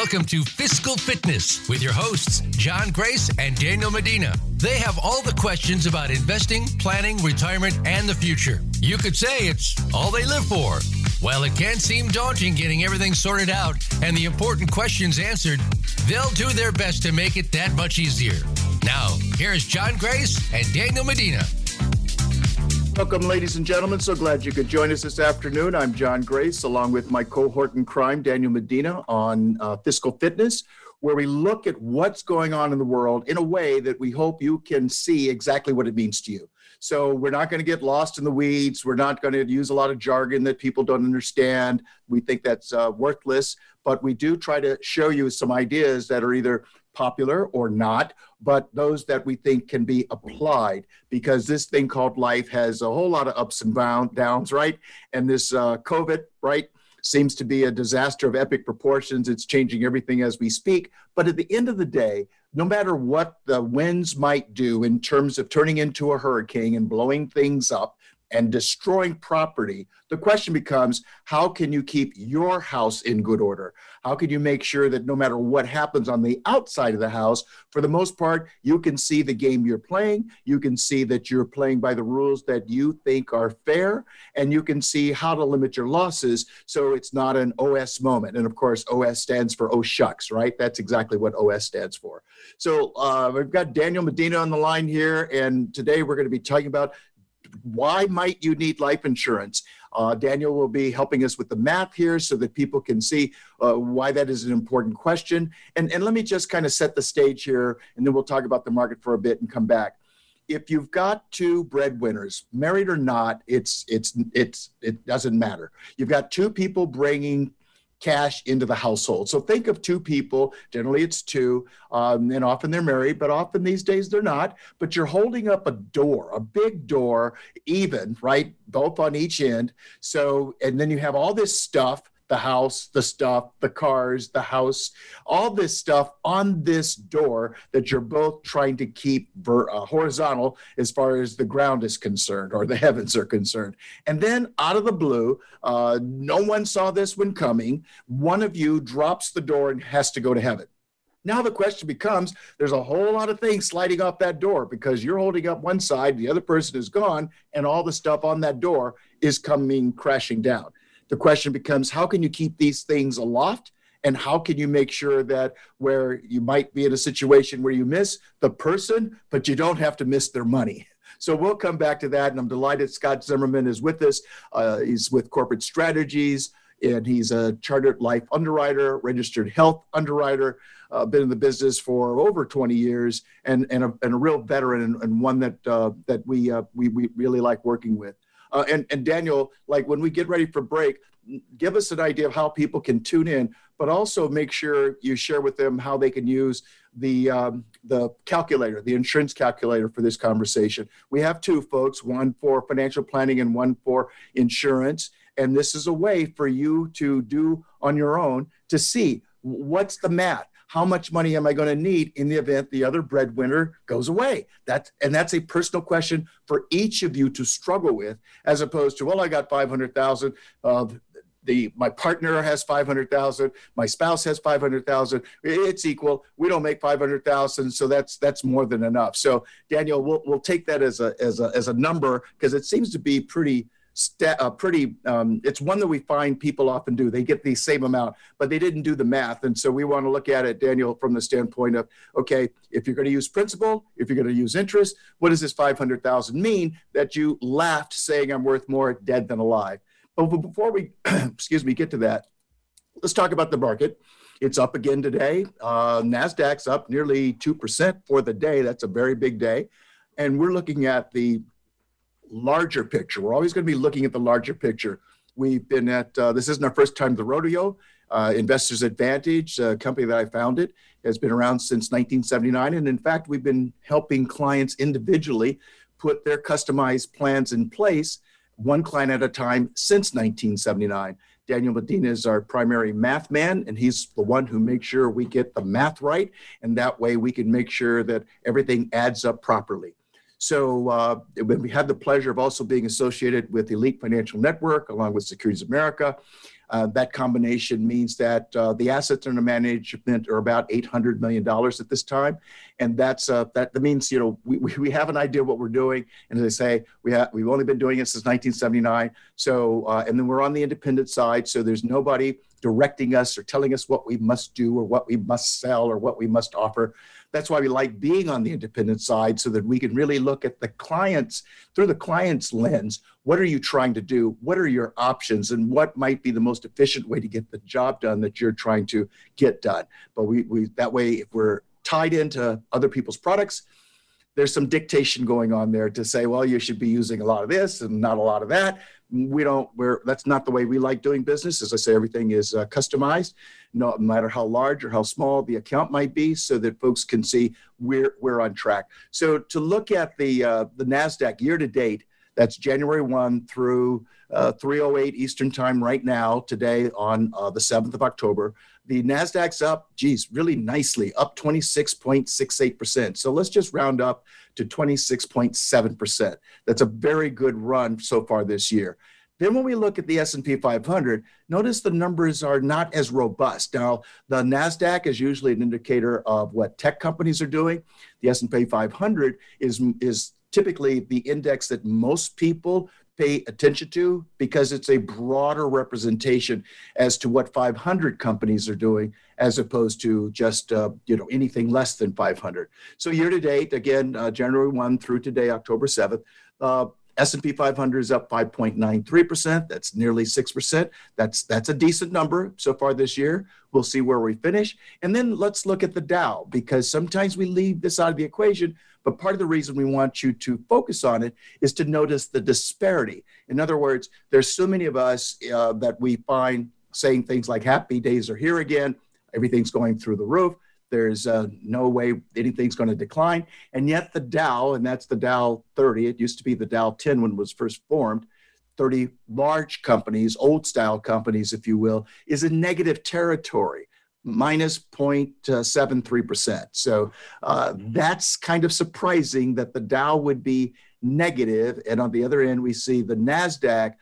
Welcome to Fiscal Fitness with your hosts, John Grace and Daniel Medina. They have all the questions about investing, planning, retirement, and the future. You could say it's all they live for. While it can seem daunting getting everything sorted out and the important questions answered, they'll do their best to make it that much easier. Now, here's John Grace and Daniel Medina. Welcome, ladies and gentlemen. So glad you could join us this afternoon. I'm John Grace, along with my cohort in crime, Daniel Medina, on uh, fiscal fitness, where we look at what's going on in the world in a way that we hope you can see exactly what it means to you. So we're not going to get lost in the weeds. We're not going to use a lot of jargon that people don't understand. We think that's uh, worthless, but we do try to show you some ideas that are either popular or not, but those that we think can be applied because this thing called life has a whole lot of ups and downs, right? And this uh, COVID, right? Seems to be a disaster of epic proportions. It's changing everything as we speak. But at the end of the day, no matter what the winds might do in terms of turning into a hurricane and blowing things up, and destroying property, the question becomes how can you keep your house in good order? How can you make sure that no matter what happens on the outside of the house, for the most part, you can see the game you're playing, you can see that you're playing by the rules that you think are fair, and you can see how to limit your losses so it's not an OS moment. And of course, OS stands for oh shucks, right? That's exactly what OS stands for. So uh, we've got Daniel Medina on the line here, and today we're going to be talking about why might you need life insurance? Uh, Daniel will be helping us with the math here so that people can see uh, why that is an important question. And, and let me just kind of set the stage here, and then we'll talk about the market for a bit and come back. If you've got two breadwinners, married or not, it's it's it's it doesn't matter. You've got two people bringing cash into the household. So think of two people, generally it's two, um, and often they're married, but often these days they're not. But you're holding up a door, a big door, even, right? Both on each end. So, and then you have all this stuff the house, the stuff, the cars, the house, all this stuff on this door that you're both trying to keep ver- uh, horizontal as far as the ground is concerned or the heavens are concerned. And then out of the blue, uh, no one saw this one coming. One of you drops the door and has to go to heaven. Now the question becomes there's a whole lot of things sliding off that door because you're holding up one side, the other person is gone, and all the stuff on that door is coming crashing down the question becomes how can you keep these things aloft? And how can you make sure that where you might be in a situation where you miss the person but you don't have to miss their money? So we'll come back to that and i'm delighted scott zimmerman is with us. Uh, he's with corporate strategies and he's a chartered life underwriter registered health underwriter uh, been in the business for over 20 years and, and, a, and a real veteran and, and one that, uh, that we, uh, we, we really like working with uh, and, and Daniel, like when we get ready for break, give us an idea of how people can tune in, but also make sure you share with them how they can use the um, the calculator, the insurance calculator for this conversation. We have two folks, one for financial planning and one for insurance. And this is a way for you to do on your own to see what's the math how much money am I going to need in the event the other breadwinner goes away? That and that's a personal question for each of you to struggle with, as opposed to well, I got five hundred thousand. Uh, the my partner has 500,000 my spouse has 500,000 it's equal we don't make 500,000 so that's that's more than enough so Daniel we'll we'll take that as a as a as a number because it seems to be pretty st- uh, pretty. Um, it's one that we find people often do. They get the same amount, but they didn't do the math, and so we want to look at it, Daniel, from the standpoint of okay, if you're going to use principal, if you're going to use interest, what does this five hundred thousand mean that you laughed saying I'm worth more dead than alive? But before we, excuse me, get to that, let's talk about the market. It's up again today. Uh, Nasdaq's up nearly two percent for the day. That's a very big day, and we're looking at the larger picture. We're always going to be looking at the larger picture. We've been at, uh, this isn't our first time the rodeo. Uh, Investors Advantage, a company that I founded, has been around since 1979. And in fact, we've been helping clients individually put their customized plans in place, one client at a time, since 1979. Daniel Medina is our primary math man, and he's the one who makes sure we get the math right. And that way we can make sure that everything adds up properly. So uh, we had the pleasure of also being associated with Elite Financial Network along with Securities America. Uh, that combination means that uh, the assets under management are about $800 million at this time. And that's, uh, that, that means, you know, we, we have an idea what we're doing. And as I say, we have, we've only been doing it since 1979. So, uh, and then we're on the independent side. So there's nobody directing us or telling us what we must do or what we must sell or what we must offer. That's why we like being on the independent side so that we can really look at the clients through the client's lens. What are you trying to do? What are your options? And what might be the most efficient way to get the job done that you're trying to get done? But we, we that way, if we're tied into other people's products, there's some dictation going on there to say, well, you should be using a lot of this and not a lot of that. We don't, we're, that's not the way we like doing business. As I say, everything is uh, customized, no matter how large or how small the account might be, so that folks can see we're, we're on track. So to look at the, uh, the NASDAQ year to date, that's January 1 through uh, 308 Eastern Time right now, today on uh, the 7th of October. The NASDAQ's up, geez, really nicely, up 26.68%. So let's just round up to 26.7%. That's a very good run so far this year. Then when we look at the S&P 500, notice the numbers are not as robust. Now, the Nasdaq is usually an indicator of what tech companies are doing. The S&P 500 is is typically the index that most people pay attention to because it's a broader representation as to what 500 companies are doing as opposed to just uh, you know anything less than 500 so year to date again uh, january 1 through today october 7th uh, S&P 500 is up 5.93%. That's nearly 6%. That's that's a decent number so far this year. We'll see where we finish. And then let's look at the Dow because sometimes we leave this out of the equation, but part of the reason we want you to focus on it is to notice the disparity. In other words, there's so many of us uh, that we find saying things like happy days are here again, everything's going through the roof. There's uh, no way anything's going to decline. And yet the Dow, and that's the Dow 30, it used to be the Dow 10 when it was first formed, 30 large companies, old style companies, if you will, is in negative territory, minus 0.73%. So uh, that's kind of surprising that the Dow would be negative. negative, And on the other end, we see the NASDAQ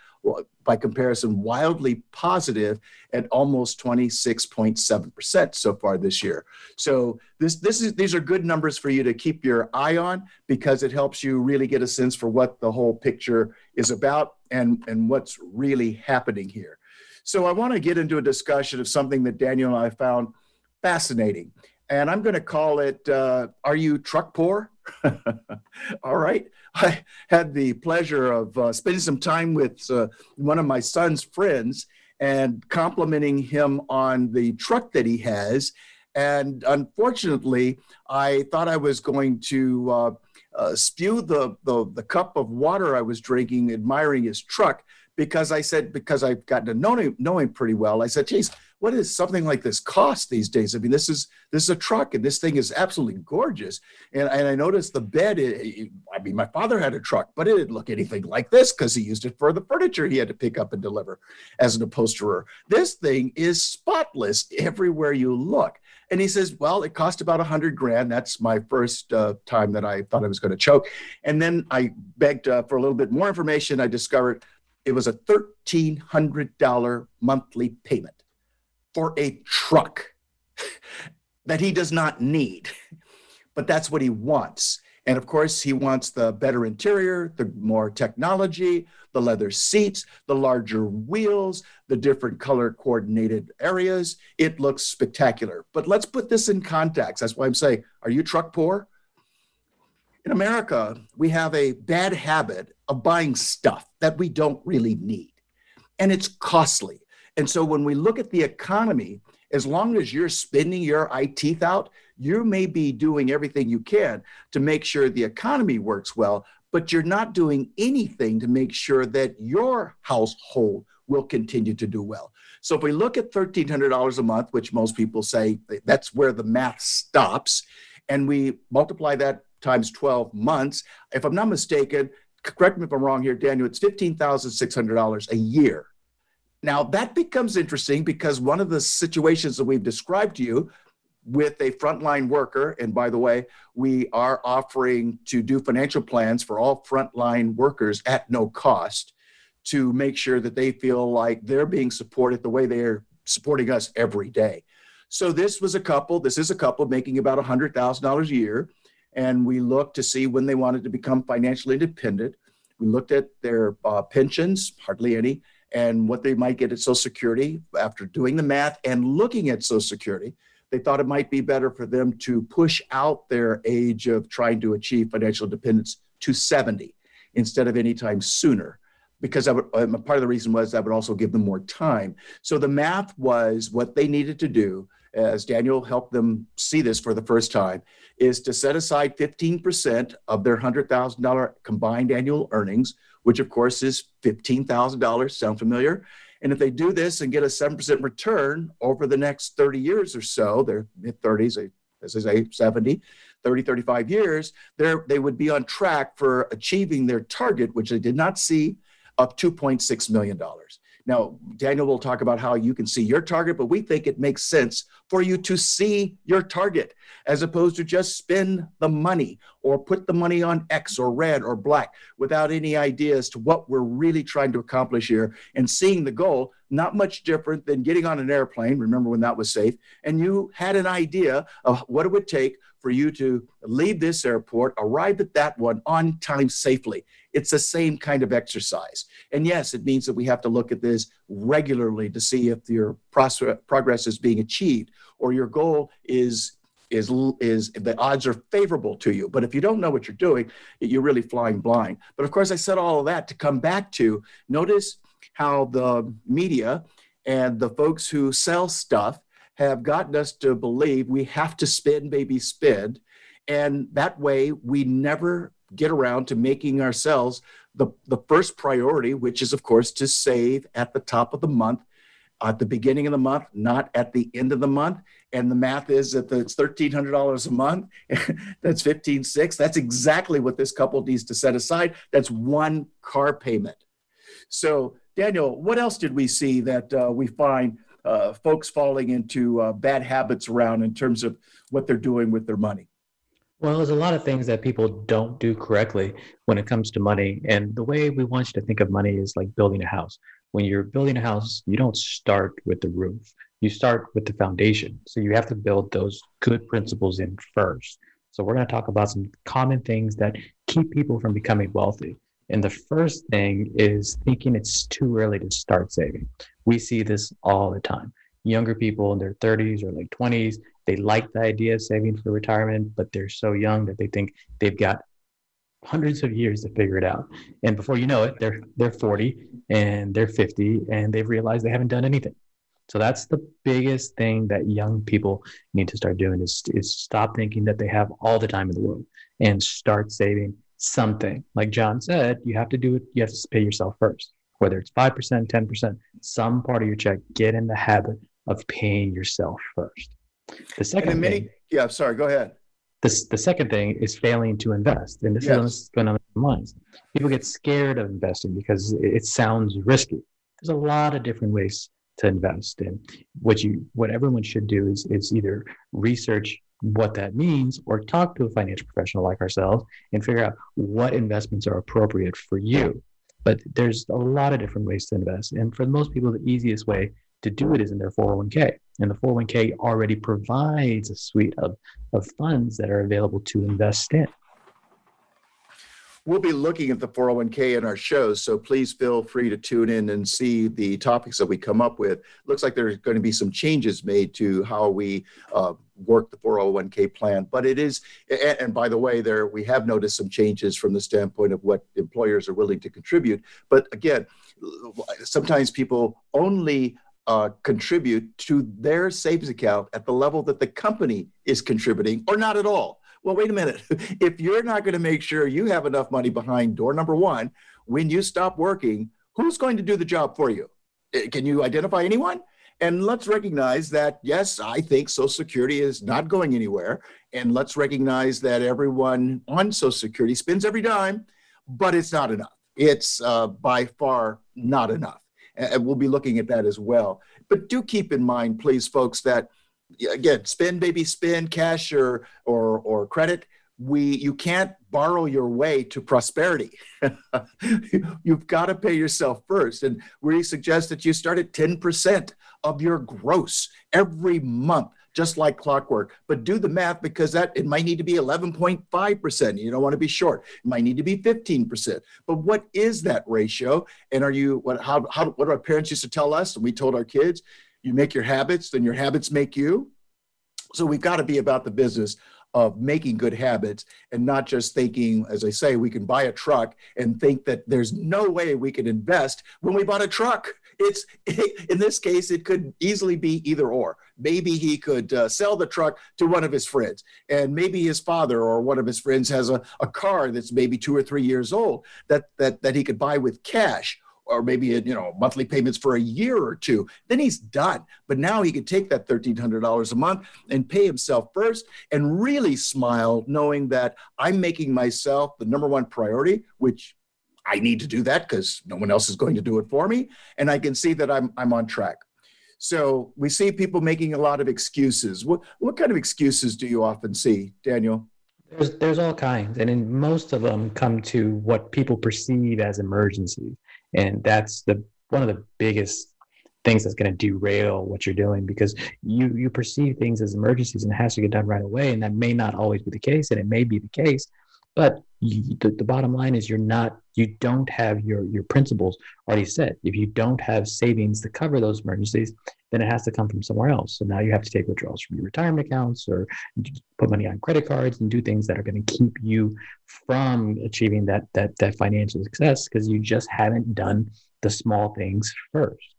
by comparison, wildly positive at almost 26.7% so far this year. So this, this is, these are good numbers for you to keep your eye on because it helps you really get a sense for what the whole picture is about and, and what's really happening here. So I want to get into a discussion of something that Daniel and I found fascinating. And I'm going to call it uh, Are You Truck Poor? All right. I had the pleasure of uh, spending some time with uh, one of my son's friends and complimenting him on the truck that he has. And unfortunately, I thought I was going to uh, uh spew the, the, the cup of water I was drinking, admiring his truck, because I said, because I've gotten to know him, know him pretty well, I said, geez, what does something like this cost these days? I mean, this is this is a truck, and this thing is absolutely gorgeous. And, and I noticed the bed. It, I mean, my father had a truck, but it didn't look anything like this because he used it for the furniture he had to pick up and deliver as an upholsterer. This thing is spotless everywhere you look. And he says, "Well, it cost about a hundred grand. That's my first uh, time that I thought I was going to choke." And then I begged uh, for a little bit more information. I discovered it was a thirteen hundred dollar monthly payment for a truck that he does not need, but that's what he wants. And of course, he wants the better interior, the more technology, the leather seats, the larger wheels, the different color coordinated areas. It looks spectacular. But let's put this in context. That's why I'm saying, are you truck poor? In America, we have a bad habit of buying stuff that we don't really need, and it's costly. And so when we look at the economy, as long as you're spending your eye teeth out, you may be doing everything you can to make sure the economy works well, but you're not doing anything to make sure that your household will continue to do well. So if we look at $1,300 a month, which most people say that's where the math stops, and we multiply that times 12 months, if I'm not mistaken, correct me if I'm wrong here, Daniel, it's $15,600 a year. Now that becomes interesting because one of the situations that we've described to you with a frontline worker, and by the way, we are offering to do financial plans for all frontline workers at no cost to make sure that they feel like they're being supported the way they're supporting us every day. So this was a couple, this is a couple making about $100,000 a year. And we looked to see when they wanted to become financially independent. We looked at their uh, pensions, hardly any, and what they might get at Social Security after doing the math and looking at Social Security. They thought it might be better for them to push out their age of trying to achieve financial independence to 70 instead of any time sooner because I would, um, part of the reason was that would also give them more time. So the math was what they needed to do, as Daniel helped them see this for the first time, is to set aside 15% of their $100,000 combined annual earnings, which of course is $15,000. Sound familiar? And if they do this and get a 7% return over the next 30 years or so, their mid 30s, as I say, 70, 30, 35 years, they would be on track for achieving their target, which they did not see of $2.6 million. Now, Daniel will talk about how you can see your target, but we think it makes sense for you to see your target as opposed to just spend the money or put the money on X or red or black without any idea as to what we're really trying to accomplish here and seeing the goal, not much different than getting on an airplane. Remember when that was safe? And you had an idea of what it would take for you to leave this airport, arrive at that one on time safely. It's the same kind of exercise. And yes, it means that we have to look at this regularly to see if your progress is being achieved or your goal is is is the odds are favorable to you. But if you don't know what you're doing, you're really flying blind. But of course, I said all of that to come back to notice how the media and the folks who sell stuff have gotten us to believe we have to spend, baby, spend. And that way, we never get around to making ourselves the, the first priority, which is, of course, to save at the top of the month, at the beginning of the month, not at the end of the month. And the math is that it's $1,300 a month. that's 15.6. That's exactly what this couple needs to set aside. That's one car payment. So, Daniel, what else did we see that uh, we find uh, folks falling into uh, bad habits around in terms of what they're doing with their money? Well, there's a lot of things that people don't do correctly when it comes to money. And the way we want you to think of money is like building a house. When you're building a house, you don't start with the roof, you start with the foundation. So you have to build those good principles in first. So we're going to talk about some common things that keep people from becoming wealthy. And the first thing is thinking it's too early to start saving. We see this all the time. Younger people in their 30s or late 20s, they like the idea of saving for retirement, but they're so young that they think they've got hundreds of years to figure it out. And before you know it, they're they're 40 and they're 50 and they've realized they haven't done anything. So that's the biggest thing that young people need to start doing is, is stop thinking that they have all the time in the world and start saving something. Like John said, you have to do it, you have to pay yourself first. Whether it's 5%, 10%, some part of your check, get in the habit of paying yourself first. The second many, thing, yeah, sorry, go ahead. The, the second thing is failing to invest. And this yes. is going on in minds. People get scared of investing because it, it sounds risky. There's a lot of different ways to invest. And what you what everyone should do is is either research what that means or talk to a financial professional like ourselves and figure out what investments are appropriate for you. But there's a lot of different ways to invest. And for most people, the easiest way to do it is in their 401k. And the 401k already provides a suite of, of funds that are available to invest in. We'll be looking at the 401k in our shows, so please feel free to tune in and see the topics that we come up with. Looks like there's going to be some changes made to how we uh, work the 401k plan, but it is, and, by the way, there we have noticed some changes from the standpoint of what employers are willing to contribute. But again, sometimes people only uh, contribute to their savings account at the level that the company is contributing, or not at all Well, wait a minute. If you're not going to make sure you have enough money behind door number one when you stop working, who's going to do the job for you? Eh, can you identify anyone? And let's recognize that, yes, I think Social Security is not going anywhere. And let's recognize that everyone on Social Security spends every dime, but it's not enough. It's uh, by far not enough. And we'll be looking at that as well. But do keep in mind, please, folks, that again, spend, baby, spend cash or, or, or credit. We you can't borrow your way to prosperity. You've got to pay yourself first. And we suggest that you start at 10% of your gross every month just like clockwork. But do the math because that it might need to be 11.5% you don't want to be short. It might need to be 15% but what is that ratio? And are you what how, how what our parents used to tell us? And we told our kids you make your habits then your habits make you so we've got to be about the business of making good habits and not just thinking, as I say, we can buy a truck and think that there's no way we can invest when we bought a truck. It's in this case, it could easily be either or. Maybe he could uh, sell the truck to one of his friends, and maybe his father or one of his friends has a, a car that's maybe two or three years old that that that he could buy with cash or maybe you know monthly payments for a year or two then he's done. But now he could take that $1300 a month and pay himself first and really smile knowing that i'm making myself the number one priority which i need to do that because no one else is going to do it for me and i can see that i'm, I'm on track. So we see people making a lot of excuses. What, what kind of excuses do you often see daniel? There's there's all kinds, and in most of them come to what people perceive as emergencies and that's the one of the biggest things that's going to derail what you're doing because you you perceive things as emergencies and it has to get done right away. And that may not always be the case and it may be the case but you, the, the bottom line is you're not you don't have your your principles already set. If you don't have savings to cover those emergencies then it has to come from somewhere else. So now you have to take withdrawals from your retirement accounts or put money on credit cards and do things that are going to keep you from achieving that that that financial success because you just haven't done the small things first.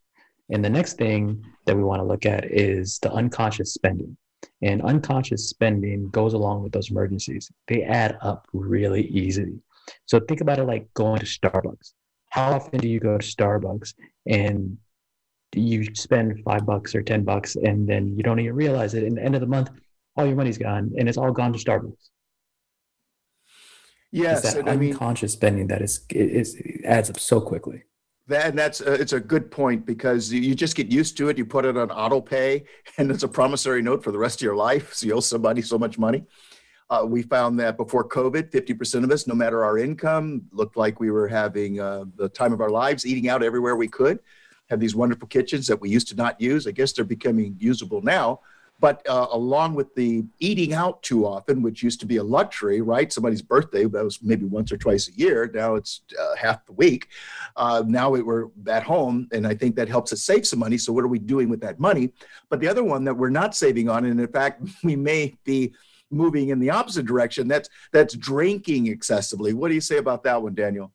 And the next thing that we want to look at is the unconscious spending and unconscious spending goes along with those emergencies. They add up really easily. So think about it like going to Starbucks. How often do you go to Starbucks and you spend five bucks or 10 bucks and then you don't even realize it? And the end of the month, all your money's gone and it's all gone to Starbucks. Yes. It's that unconscious mean, spending that is, is, adds up so quickly. That, and that's uh, it's a good point because you just get used to it. You put it on auto pay, and it's a promissory note for the rest of your life. So you owe somebody so much money. Uh, we found that before COVID, 50% of us, no matter our income, looked like we were having uh, the time of our lives, eating out everywhere we could. Have these wonderful kitchens that we used to not use. I guess they're becoming usable now but uh, along with the eating out too often, which used to be a luxury, right? Somebody's birthday, that was maybe once or twice a year. Now it's uh, half the week. Uh, now we, we're at home, and I think that helps us save some money. So, what are we doing with that money? But the other one that we're not saving on, and in fact, we may be moving in the opposite direction, that's, that's drinking excessively. What do you say about that one, Daniel?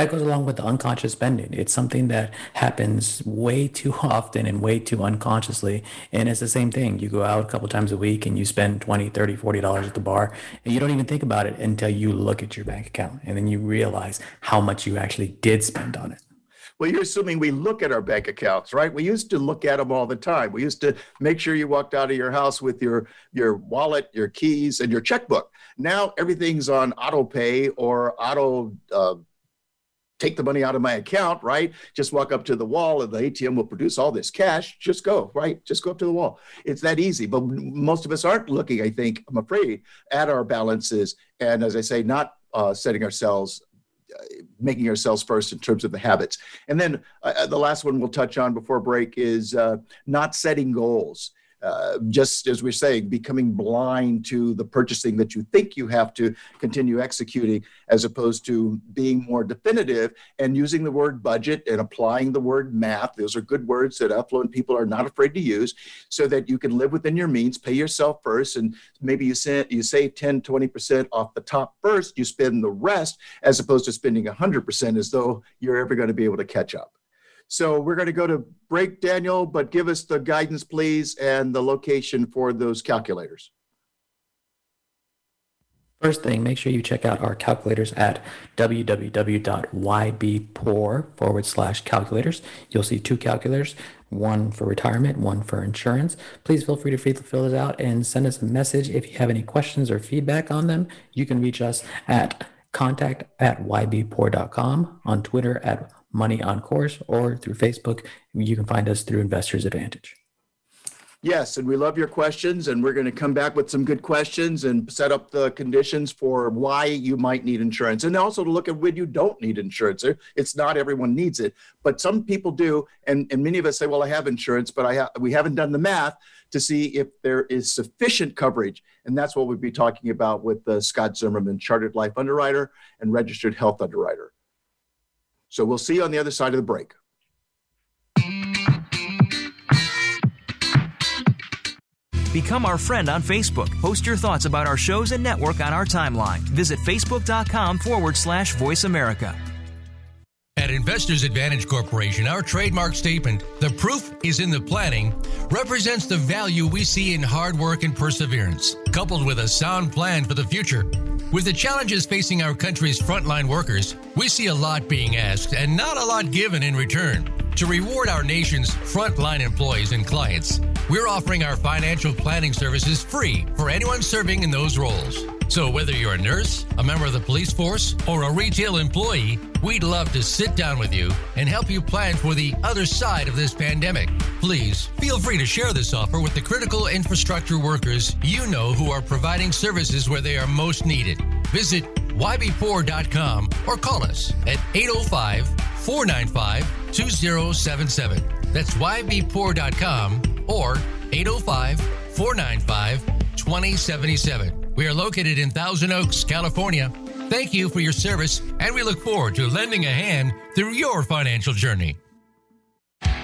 That goes along with the unconscious spending. It's something that happens way too often and way too unconsciously. And it's the same thing. You go out a couple times a week and you spend 20, 30, 40 dollars at the bar and you don't even think about it until you look at your bank account and then you realize how much you actually did spend on it. Well, you're assuming we look at our bank accounts, right? We used to look at them all the time. We used to make sure you walked out of your house with your your wallet, your keys, and your checkbook. Now everything's on auto pay or auto uh, take the money out of my account, right? Just walk up to the wall and the ATM will produce all this cash. Just go, right? Just go up to the wall. It's that easy. But most of us aren't looking, I think, I'm afraid, at our balances. And as I say, not uh, setting ourselves uh, making ourselves first in terms of the habits. And then uh, the last one we'll touch on before break is uh, not setting goals. Uh, just as we're saying, becoming blind to the purchasing that you think you have to continue executing, as opposed to being more definitive and using the word budget and applying the word math. Those are good words that affluent people are not afraid to use so that you can live within your means, pay yourself first, and maybe you, say, you save 10, 20% off the top first, you spend the rest as opposed to spending 100% as though you're ever going to be able to catch up. So we're going to go to break, Daniel, but give us the guidance, please, and the location for those calculators. First thing, make sure you check out our calculators at www.ybpoor forward slash calculators. You'll see two calculators, one for retirement, one for insurance. Please feel free to fill it out and send us a message. If you have any questions or feedback on them, you can reach us at contact at ybpoor.com, on Twitter at Money on Course, or through Facebook. You can find us through Investors Advantage. Yes, and we love your questions, and we're going to come back with some good questions and set up the conditions for why you might need insurance, and also to look at when you don't need insurance. It's not everyone needs it, but some people do, and, and many of us say, "Well, I have insurance, but I ha- we haven't done the math to see if there is sufficient coverage," and that's what we'll be talking about with uh, Scott Zimmerman, chartered life underwriter and registered health underwriter. So we'll see you on the other side of the break. Become our friend on Facebook. Post your thoughts about our shows and network on our timeline. Visit facebook.com forward slash voice America. At Investors Advantage Corporation, our trademark statement, the proof is in the planning, represents the value we see in hard work and perseverance, coupled with a sound plan for the future. With the challenges facing our country's frontline workers, we see a lot being asked and not a lot given in return. To reward our nation's frontline employees and clients, we're offering our financial planning services free for anyone serving in those roles. So, whether you're a nurse, a member of the police force, or a retail employee, we'd love to sit down with you and help you plan for the other side of this pandemic. Please feel free to share this offer with the critical infrastructure workers you know who are providing services where they are most needed. Visit ybpoor.com or call us at 805 495 2077. That's ybpoor.com or 805 495 2077. We are located in Thousand Oaks, California. Thank you for your service, and we look forward to lending a hand through your financial journey.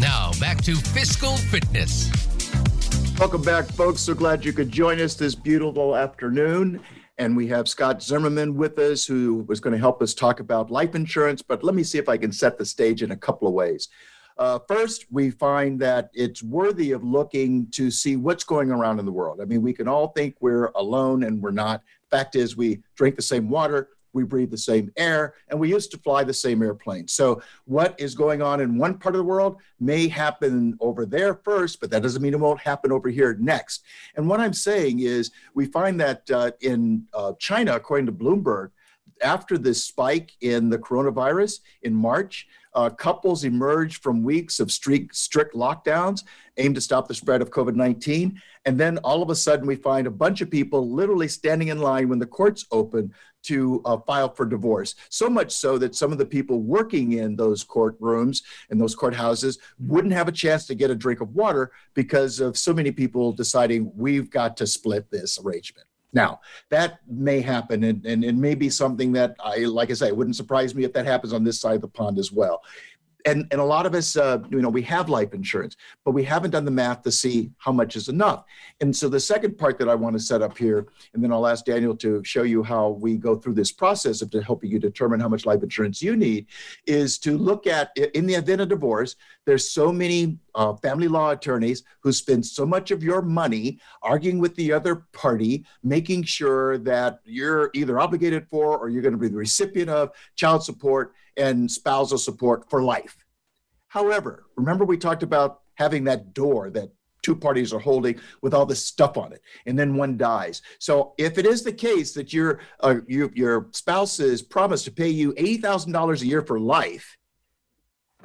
Now, back to fiscal fitness. Welcome back, folks. So glad you could join us this beautiful afternoon. And we have Scott Zimmerman with us, who was going to help us talk about life insurance. But let me see if I can set the stage in a couple of ways. Uh, first, we find that it's worthy of looking to see what's going around in the world. I mean, we can all think we're alone and we're not. Fact is, we drink the same water, we breathe the same air, and we used to fly the same airplane. So, what is going on in one part of the world may happen over there first, but that doesn't mean it won't happen over here next. And what I'm saying is, we find that uh, in uh, China, according to Bloomberg, after this spike in the coronavirus in March, uh, couples emerged from weeks of strict, strict lockdowns aimed to stop the spread of COVID 19. And then all of a sudden, we find a bunch of people literally standing in line when the courts open to uh, file for divorce. So much so that some of the people working in those courtrooms and those courthouses wouldn't have a chance to get a drink of water because of so many people deciding we've got to split this arrangement. Now, that may happen, and, and it may be something that I, like I say, it wouldn't surprise me if that happens on this side of the pond as well and, and a lot of us, uh, you know, we have life insurance, but we haven't done the math to see how much is enough. And so the second part that I want to set up here, and then I'll ask Daniel to show you how we go through this process of helping you determine how much life insurance you need, is to look at in the event of divorce. There's so many uh, family law attorneys who spend so much of your money arguing with the other party, making sure that you're either obligated for or you're going to be the recipient of child support and spousal support for life. However, remember we talked about having that door, that two parties are holding with all this stuff on it, and then one dies. So if it is the case that your uh, you, your spouse is promised to pay you eighty thousand dollars a year for life,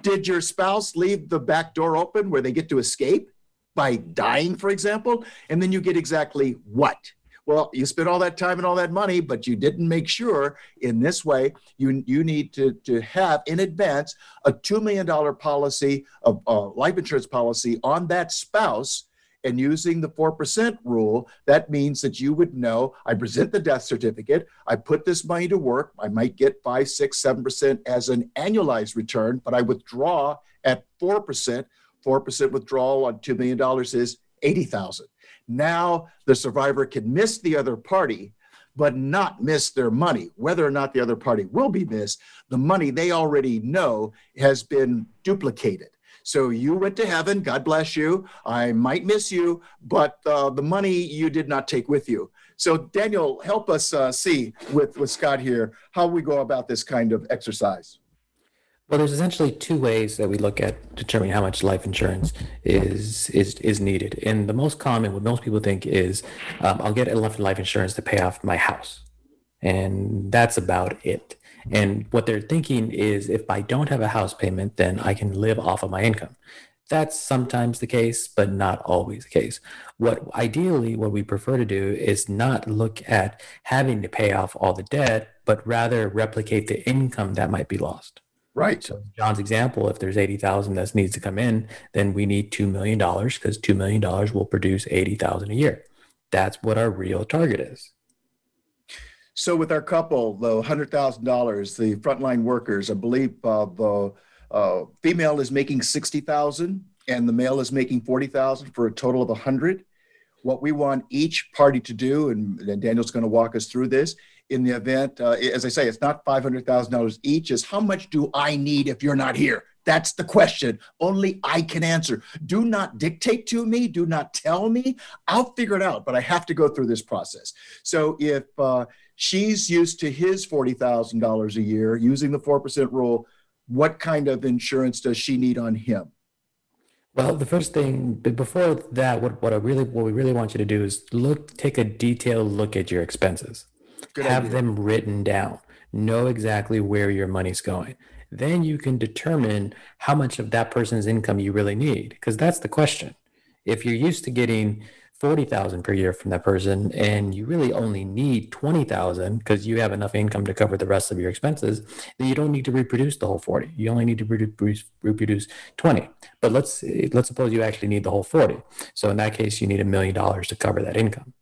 did your spouse leave the back door open where they get to escape by dying, for example? And then you get exactly what? Well, you spent all that time and all that money, but you didn't make sure in this way. You, you need to, to have in advance a $2 million policy, uh, life insurance policy on that spouse. And using the 4% rule, that means that you would know I present the death certificate, I put this money to work, I might get 5, 6, 7% as an annualized return, but I withdraw at 4%. 4% withdrawal on $2 million is 80,000. Now the survivor can miss the other party, but not miss their money. Whether or not the other party will be missed, the money they already know has been duplicated. So you went to heaven, God bless you. I might miss you, but uh, the money you did not take with you. So Daniel, help us uh, see with, with Scott here how we go about this kind of exercise. Well, there's essentially two ways that we look at determining how much life insurance is is is needed. And the most common, what most people think is, um, I'll get enough life insurance to pay off my house, and that's about it. And what they're thinking is, if I don't have a house payment, then I can live off of my income. That's sometimes the case, but not always the case. What ideally, what we prefer to do is not look at having to pay off all the debt, but rather replicate the income that might be lost. Right. So John's example, if there's 80,000 that needs to come in, then we need $2 million because $2 million will produce 80,000 a year. That's what our real target is. So with our couple, the $100,000, the frontline workers, I believe uh, the uh, female is making 60,000 and the male is making 40,000 for a total of 100. What we want each party to do, and, and Daniel's going to walk us through this, in the event. Uh, as I say, it's not $500,000 each, is how much do I need if you're not here? That's the question. Only I can answer. Do not dictate to me. Do not tell me. I'll figure it out, but I have to go through this process. So if uh, she's used to his $40,000 a year using the 4% rule, what kind of insurance does she need on him? Well, the first thing before that, what, what I really what we really want you to do is look, take a detailed look at your expenses. Good have idea. them written down. Know exactly where your money's going. Then you can determine how much of that person's income you really need, because that's the question. If you're used to getting 40,000 per year from that person and you really only need 20,000 because you have enough income to cover the rest of your expenses, then you don't need to reproduce the whole 40. You only need to reproduce, reproduce 20. But let's let's suppose you actually need the whole 40. So in that case, you need a million dollars to cover that income.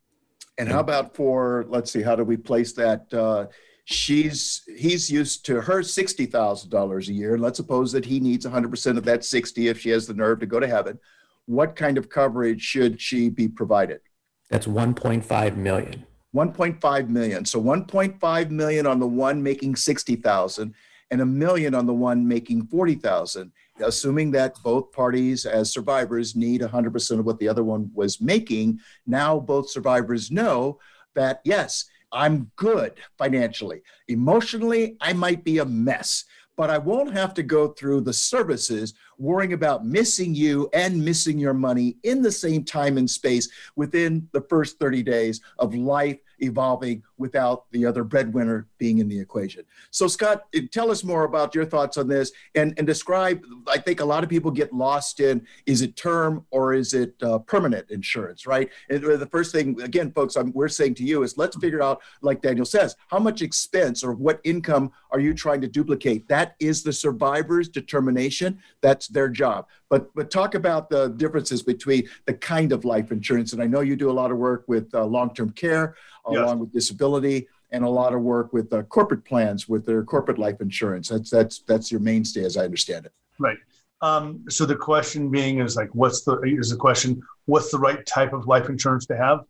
And how about for let's see, how do we place that? Uh, she's he's used to her sixty thousand dollars a year, and let's suppose that he needs one hundred percent of that sixty if she has the nerve to go to heaven. What kind of coverage should she be provided? That's one point five million. 1.5 million. So 1.5 million on the one making 60,000 and a million on the one making 40,000 assuming that both parties as survivors need 100% of what the other one was making, now both survivors know that, yes, I'm good financially. Emotionally, I might be a mess, but I won't have to go through the services worrying about missing you and missing your money in the same time and space within the first 30 days of life evolving without the other breadwinner being in the equation. So, Scott, tell us more about your thoughts on this and, and describe. I think a lot of people get lost in is it term or is it uh, permanent insurance, right? And the first thing, again, folks, I'm, we're saying to you is let's figure out, like Daniel says, how much expense or what income are you trying to duplicate? That is the survivor's determination. That's their job. But but talk about the differences between the kind of life insurance. And I know you do a lot of work with uh, long-term care, yes. along with disability, and a lot of work with uh, corporate plans with their corporate life insurance. That's that's that's your mainstay, as I understand it. Right. Um, so the question being is like, what's the is the question? What's the right type of life insurance to have?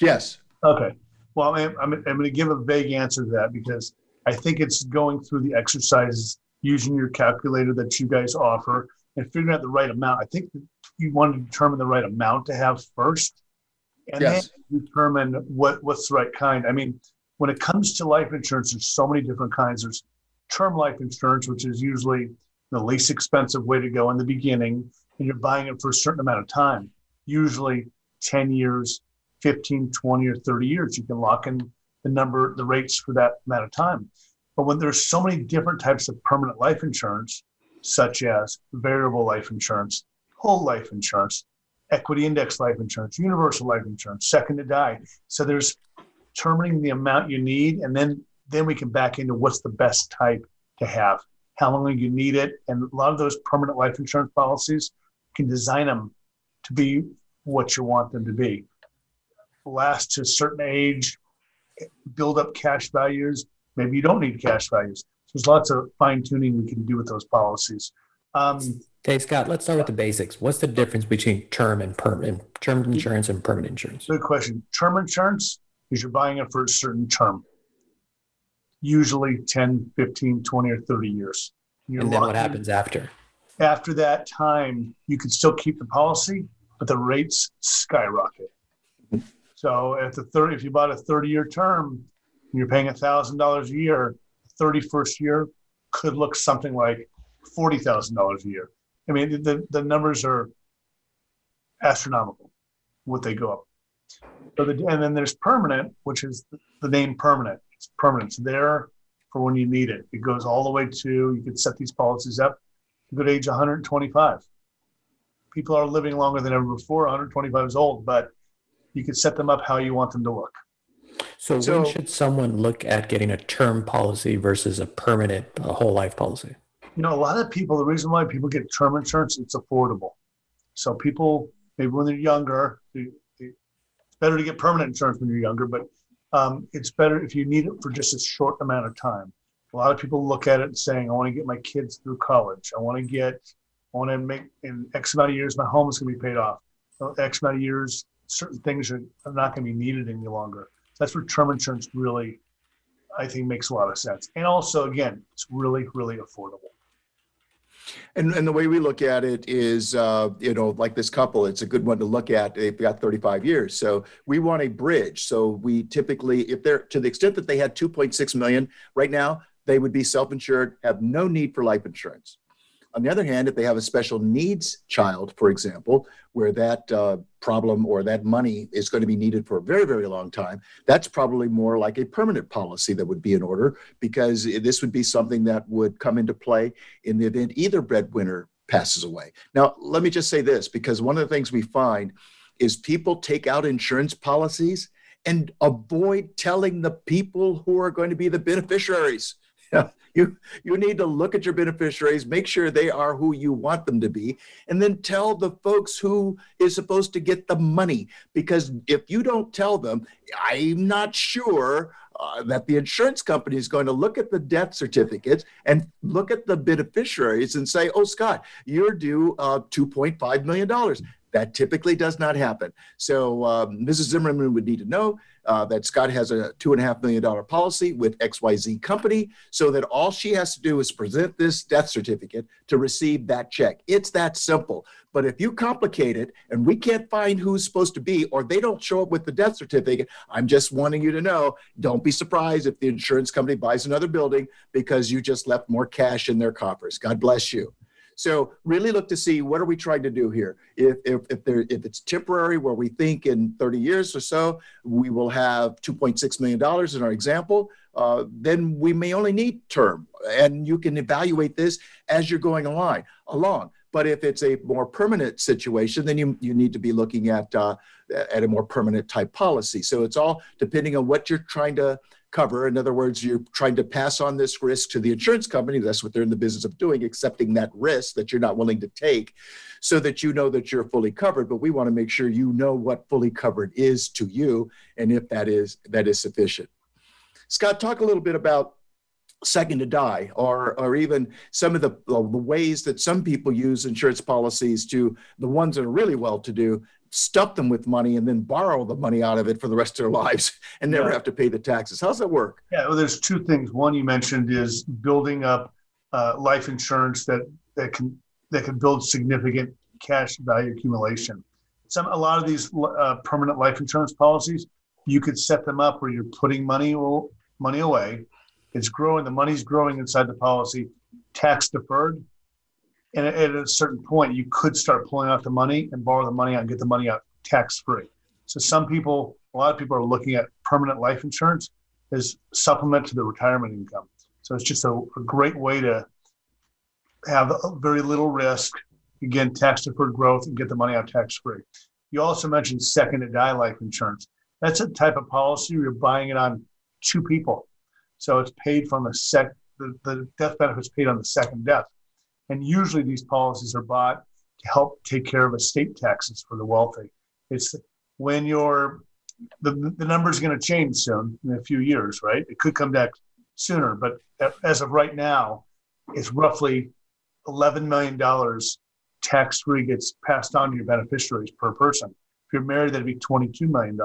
Yes. Okay. Well, I'm, I'm, I'm going to give a vague answer to that because I think it's going through the exercises using your calculator that you guys offer and figuring out the right amount. I think you want to determine the right amount to have first, and yes. then determine what what's the right kind. I mean, when it comes to life insurance, there's so many different kinds. There's term life insurance, which is usually the least expensive way to go in the beginning, and you're buying it for a certain amount of time. usually 10 years, 15, 20, or 30 years. You can lock in the number, the rates for that amount of time. But when there's so many different types of permanent life insurance, such as variable life insurance, whole life insurance, equity index life insurance, universal life insurance, second to die. So there's determining the amount you need, and then then we can back into what's the best type to have, how long you need it, and a lot of those permanent life insurance policies can design them to be what you want them to be. Last to a certain age, build up cash values. Maybe you don't need cash values. There's lots of fine tuning we can do with those policies. Um, okay, Scott, let's start with the basics. What's the difference between term and permanent term insurance and permanent insurance? Good question. Term insurance is you're buying it for a certain term, usually 10, 15, 20, or 30 years. You're and then what happens after? After that time, you can still keep the policy, but the rates skyrocket. So at the 30, if you bought a 30 year term, you're paying $1,000 a year, 31st year could look something like $40,000 a year. I mean, the, the numbers are astronomical, what they go up. So the, and then there's permanent, which is the name permanent. It's permanent. It's there for when you need it. It goes all the way to, you could set these policies up to good age 125. People are living longer than ever before. 125 is old, but you could set them up how you want them to look. So, so when should someone look at getting a term policy versus a permanent a whole life policy? You know, a lot of people, the reason why people get term insurance, is it's affordable. So people, maybe when they're younger, they, they, it's better to get permanent insurance when you're younger, but um, it's better if you need it for just a short amount of time. A lot of people look at it and saying, I want to get my kids through college. I want to get, I want to make in X amount of years, my home is going to be paid off. X amount of years, certain things are, are not going to be needed any longer. That's where term insurance really, I think, makes a lot of sense. And also, again, it's really, really affordable. And, and the way we look at it is, uh, you know, like this couple, it's a good one to look at. They've got 35 years. So we want a bridge. So we typically, if they're to the extent that they had 2.6 million right now, they would be self insured, have no need for life insurance. On the other hand, if they have a special needs child, for example, where that uh, problem or that money is going to be needed for a very, very long time, that's probably more like a permanent policy that would be in order because this would be something that would come into play in the event either breadwinner passes away. Now, let me just say this because one of the things we find is people take out insurance policies and avoid telling the people who are going to be the beneficiaries. you you need to look at your beneficiaries make sure they are who you want them to be and then tell the folks who is supposed to get the money because if you don't tell them i'm not sure uh, that the insurance company is going to look at the death certificates and look at the beneficiaries and say, "Oh, Scott, you're due uh, 2.5 million dollars." That typically does not happen. So um, Mrs. Zimmerman would need to know uh, that Scott has a two and a half million dollar policy with XYZ company, so that all she has to do is present this death certificate to receive that check. It's that simple. But if you complicate it and we can't find who's supposed to be, or they don't show up with the death certificate, I'm just wanting you to know don't be surprised if the insurance company buys another building because you just left more cash in their coffers. God bless you. So really look to see what are we trying to do here. If if if, there, if it's temporary, where we think in 30 years or so we will have 2.6 million dollars in our example, uh, then we may only need term, and you can evaluate this as you're going along. Along. But if it's a more permanent situation, then you, you need to be looking at uh, at a more permanent type policy. So it's all depending on what you're trying to cover. In other words, you're trying to pass on this risk to the insurance company. That's what they're in the business of doing, accepting that risk that you're not willing to take so that you know that you're fully covered. But we want to make sure you know what fully covered is to you and if that is that is sufficient. Scott, talk a little bit about second to die or or even some of the, uh, the ways that some people use insurance policies to the ones that are really well to do stuff them with money and then borrow the money out of it for the rest of their lives and never yeah. have to pay the taxes. How's that work? Yeah, well, there's two things. One you mentioned is building up uh, life insurance that that can that can build significant cash value accumulation. Some a lot of these uh, permanent life insurance policies, you could set them up where you're putting money money away. It's growing. The money's growing inside the policy, tax deferred, and at a certain point, you could start pulling out the money and borrow the money out and get the money out tax free. So some people, a lot of people are looking at permanent life insurance as supplement to the retirement income. So it's just a, a great way to have very little risk, again, tax deferred growth and get the money out tax free. You also mentioned second to die life insurance. That's a type of policy where you're buying it on two people. So it's paid from the sec the, the death benefits paid on the second death. And usually these policies are bought to help take care of estate taxes for the wealthy. It's when you're the, the number is going to change soon in a few years, right? It could come back sooner, but as of right now, it's roughly $11 million tax free gets passed on to your beneficiaries per person. If you're married, that'd be $22 million.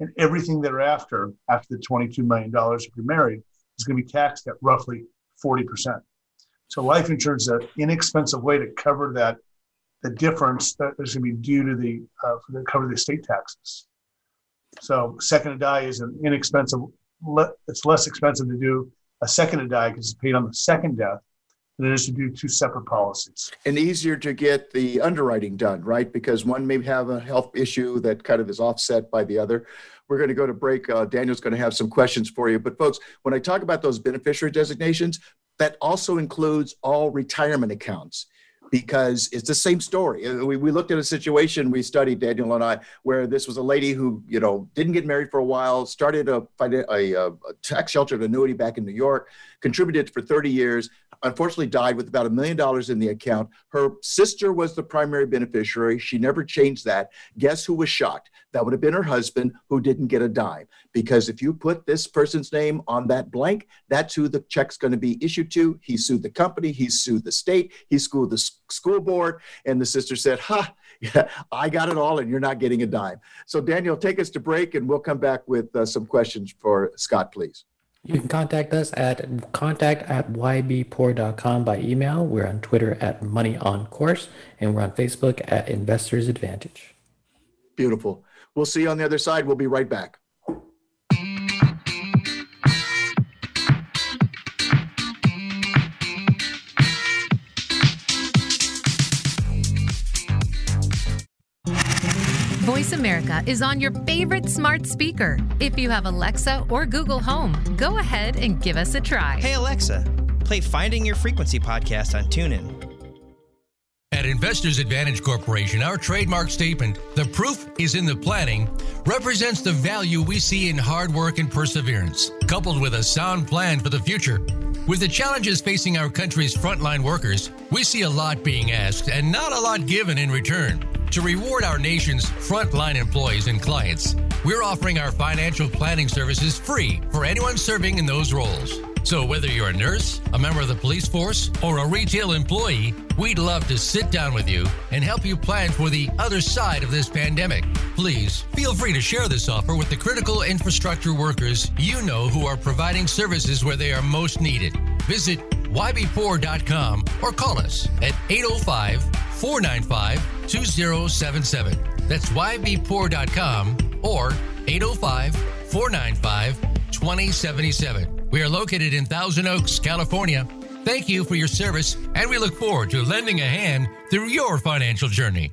And everything thereafter, after the $22 million, if you're married, is going to be taxed at roughly 40%. So life insurance is an inexpensive way to cover that the difference that is going to be due to the uh, the cover the estate taxes. So second to die is an inexpensive. Le- it's less expensive to do a second to die because it's paid on the second death than it is to do two separate policies. And easier to get the underwriting done, right? Because one may have a health issue that kind of is offset by the other. We're going to go to break. Uh, Daniel's going to have some questions for you. But, folks, when I talk about those beneficiary designations, that also includes all retirement accounts because it's the same story. We, we looked at a situation we studied, Daniel and I, where this was a lady who, you know, didn't get married for a while, started a, a, a tax sheltered annuity back in New York, contributed for 30 years, unfortunately died with about a million dollars in the account. Her sister was the primary beneficiary. She never changed that. Guess who was shocked? That would have been her husband who didn't get a dime. Because if you put this person's name on that blank, that's who the check's going to be issued to. He sued the company, he sued the state, he sued the school board. And the sister said, Ha, yeah, I got it all, and you're not getting a dime. So, Daniel, take us to break, and we'll come back with uh, some questions for Scott, please. You can contact us at contact at ybpoor.com by email. We're on Twitter at Money on Course, and we're on Facebook at Investors Advantage. Beautiful. We'll see you on the other side. We'll be right back. Voice America is on your favorite smart speaker. If you have Alexa or Google Home, go ahead and give us a try. Hey, Alexa, play Finding Your Frequency podcast on TuneIn. At Investors Advantage Corporation, our trademark statement, the proof is in the planning, represents the value we see in hard work and perseverance, coupled with a sound plan for the future. With the challenges facing our country's frontline workers, we see a lot being asked and not a lot given in return. To reward our nation's frontline employees and clients, we're offering our financial planning services free for anyone serving in those roles. So, whether you're a nurse, a member of the police force, or a retail employee, we'd love to sit down with you and help you plan for the other side of this pandemic. Please feel free to share this offer with the critical infrastructure workers you know who are providing services where they are most needed. Visit ybpoor.com or call us at 805 495 2077. That's ybpoor.com or 805 495 2077. We are located in Thousand Oaks, California. Thank you for your service, and we look forward to lending a hand through your financial journey.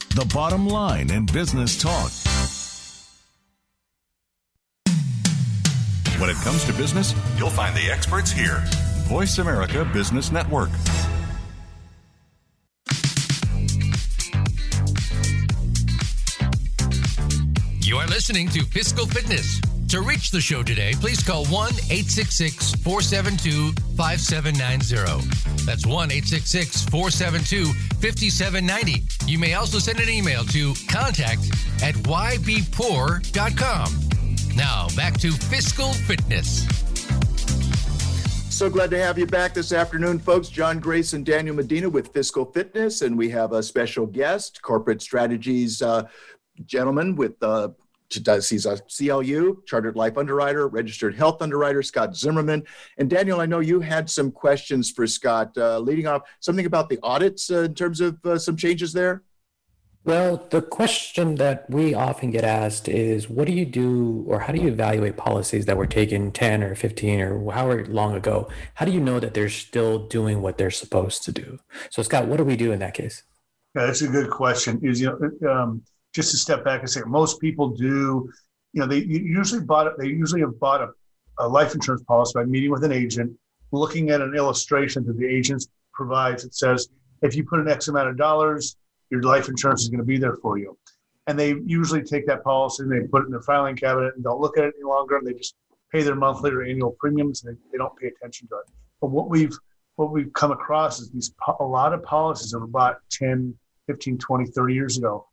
the bottom line in business talk. When it comes to business, you'll find the experts here. Voice America Business Network. You are listening to Fiscal Fitness. To reach the show today, please call 1 866 472 5790. That's 1 866 472 5790. You may also send an email to contact at ybpoor.com. Now, back to Fiscal Fitness. So glad to have you back this afternoon, folks. John Grace and Daniel Medina with Fiscal Fitness, and we have a special guest, corporate strategies uh, gentleman with uh, he's a CLU, chartered life underwriter, registered health underwriter, Scott Zimmerman. And Daniel, I know you had some questions for Scott, uh, leading off something about the audits uh, in terms of uh, some changes there. Well, the question that we often get asked is what do you do or how do you evaluate policies that were taken 10 or 15 or however long ago? How do you know that they're still doing what they're supposed to do? So, Scott, what do we do in that case? Yeah, that's a good question. Is you know, um, just to step back and say, most people do, you know, they usually bought. They usually have bought a, a life insurance policy by meeting with an agent, looking at an illustration that the agent provides. It says, if you put an X amount of dollars your life insurance is going to be there for you. And they usually take that policy and they put it in their filing cabinet and don't look at it any longer. And they just pay their monthly or annual premiums and they, they don't pay attention to it. But what we've what we've come across is these a lot of policies that were bought 10, 15, 20, 30 years ago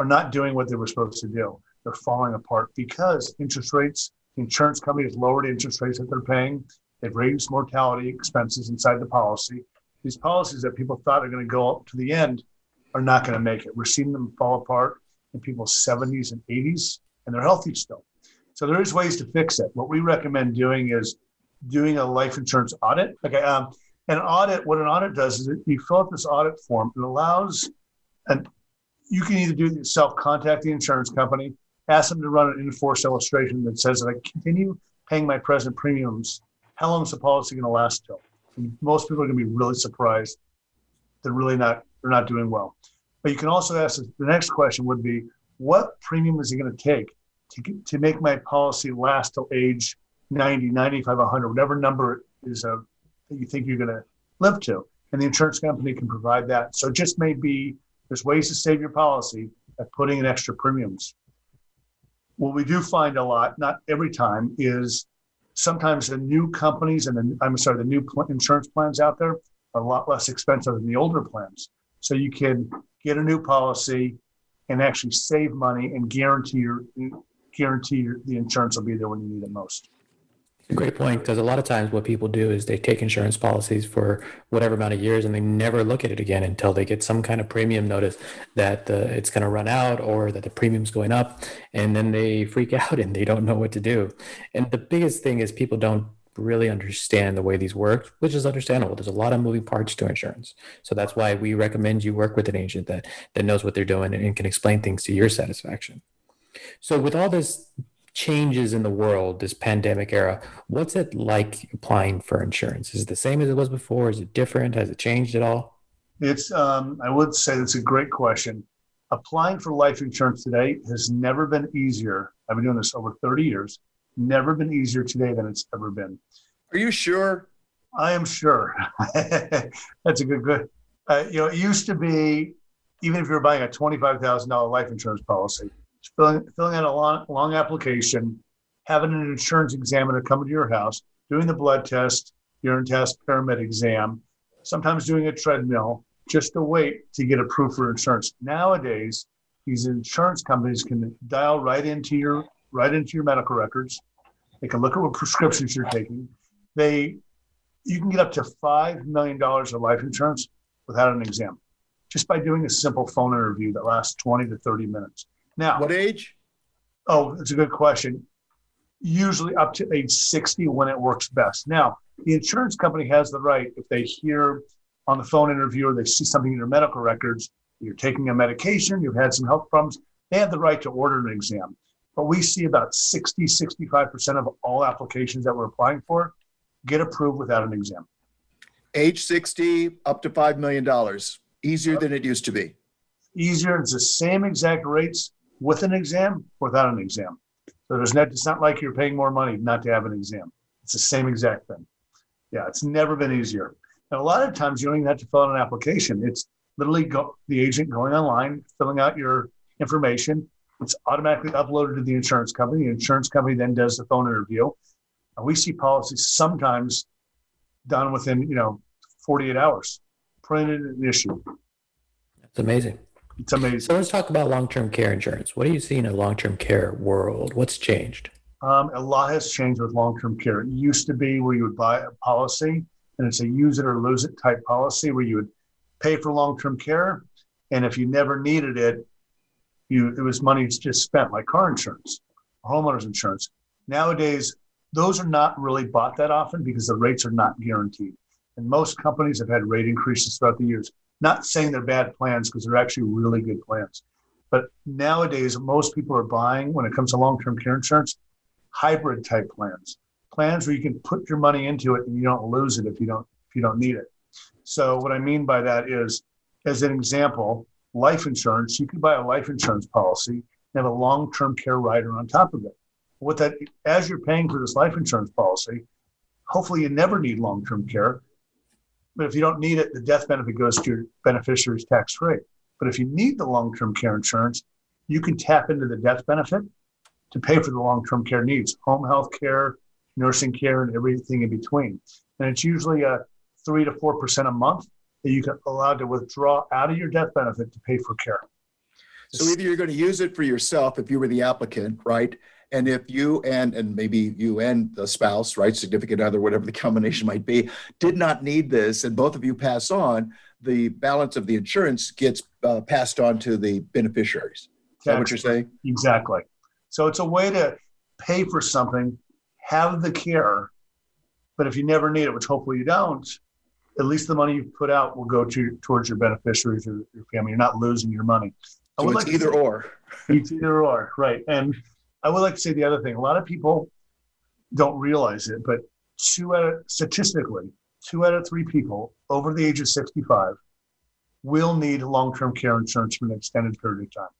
are not doing what they were supposed to do. They're falling apart because interest rates, insurance companies lowered interest rates that they're paying. They've raised mortality expenses inside the policy. These policies that people thought are going to go up to the end are not going to make it. We're seeing them fall apart in people's 70s and 80s, and they're healthy still. So there is ways to fix it. What we recommend doing is doing a life insurance audit. Okay, um, an audit. What an audit does is you fill out this audit form. It allows, and you can either do it yourself, contact the insurance company, ask them to run an in-force illustration that says that I continue paying my present premiums. How long is the policy going to last till? And most people are going to be really surprised. They're really not they're not doing well. But you can also ask the next question would be, what premium is it going to take to, to make my policy last till age 90, 95, 100, whatever number is uh, that you think you're going to live to? And the insurance company can provide that. So it just may be there's ways to save your policy by putting in extra premiums. What we do find a lot, not every time, is sometimes the new companies and the, I'm sorry, the new pl- insurance plans out there are a lot less expensive than the older plans. So you can get a new policy and actually save money and guarantee your guarantee your, the insurance will be there when you need it most. Great point. Because a lot of times, what people do is they take insurance policies for whatever amount of years, and they never look at it again until they get some kind of premium notice that uh, it's going to run out or that the premium's going up, and then they freak out and they don't know what to do. And the biggest thing is people don't really understand the way these work, which is understandable. There's a lot of moving parts to insurance. So that's why we recommend you work with an agent that that knows what they're doing and, and can explain things to your satisfaction. So with all this changes in the world, this pandemic era, what's it like applying for insurance? Is it the same as it was before? Is it different? Has it changed at all? It's um, I would say that's a great question. Applying for life insurance today has never been easier. I've been doing this over 30 years never been easier today than it's ever been. Are you sure? I am sure. That's a good good. Uh, you know, it used to be even if you were buying a twenty-five thousand dollar life insurance policy, filling filling out a long, long application, having an insurance examiner come to your house, doing the blood test, urine test, paramed exam, sometimes doing a treadmill, just to wait to get approved for insurance. Nowadays, these insurance companies can dial right into your right into your medical records. They can look at what prescriptions you're taking. They, you can get up to five million dollars of life insurance without an exam, just by doing a simple phone interview that lasts 20 to 30 minutes. Now, what age? Oh, it's a good question. Usually up to age 60 when it works best. Now, the insurance company has the right if they hear on the phone interview or they see something in your medical records, you're taking a medication, you've had some health problems, they have the right to order an exam but we see about 60, 65% of all applications that we're applying for get approved without an exam. Age 60, up to $5 million. Easier than it used to be. Easier. It's the same exact rates with an exam, without an exam. So there's not, it's not like you're paying more money not to have an exam. It's the same exact thing. Yeah, it's never been easier. And a lot of times you don't even have to fill out an application. It's literally go, the agent going online, filling out your information, it's automatically uploaded to the insurance company. The insurance company then does the phone interview. And we see policies sometimes done within, you know, 48 hours, printed and issued. That's amazing. It's amazing. So let's talk about long-term care insurance. What are you seeing in a long-term care world? What's changed? Um, a lot has changed with long-term care. It used to be where you would buy a policy, and it's a use it or lose it type policy where you would pay for long-term care, and if you never needed it, you it was money just spent, like car insurance, homeowners insurance. Nowadays, those are not really bought that often because the rates are not guaranteed, and most companies have had rate increases throughout the years. Not saying they're bad plans because they're actually really good plans. But nowadays, most people are buying, when it comes to long term care insurance, hybrid type plans, plans where you can put your money into it and you don't lose it if you don't if you don't need it. So what I mean by that is, as an example, life insurance, you can buy a life insurance policy and have a long-term care rider on top of it. What that as you're paying for this life insurance policy, hopefully you never need long-term care. But if you don't need it, the death benefit goes to your beneficiaries tax free. But if you need the long-term care insurance, you can tap into the death benefit to pay for the long-term care needs, home health care, nursing care, and everything in between. And it's usually a three to four percent a month that you can allow to withdraw out of your death benefit to pay for care. So either you're going to use it for yourself if you were the applicant, right? And if you and and maybe you and the spouse, right, significant other, whatever the combination might be, did not need this, and both of you pass on, the balance of the insurance gets uh, passed on to the beneficiaries. Is that what you're saying? Exactly. So it's a way to pay for something, have the care, but if you never need it, which hopefully you don't, at least the money you put out will go to towards your beneficiaries or your family. You're not losing your money. So it's like either or. It's either or, right? And I would like to say the other thing. A lot of people don't realize it, but two out of, statistically, two out of three people over the age of 65 will need long-term care insurance for an extended period of time.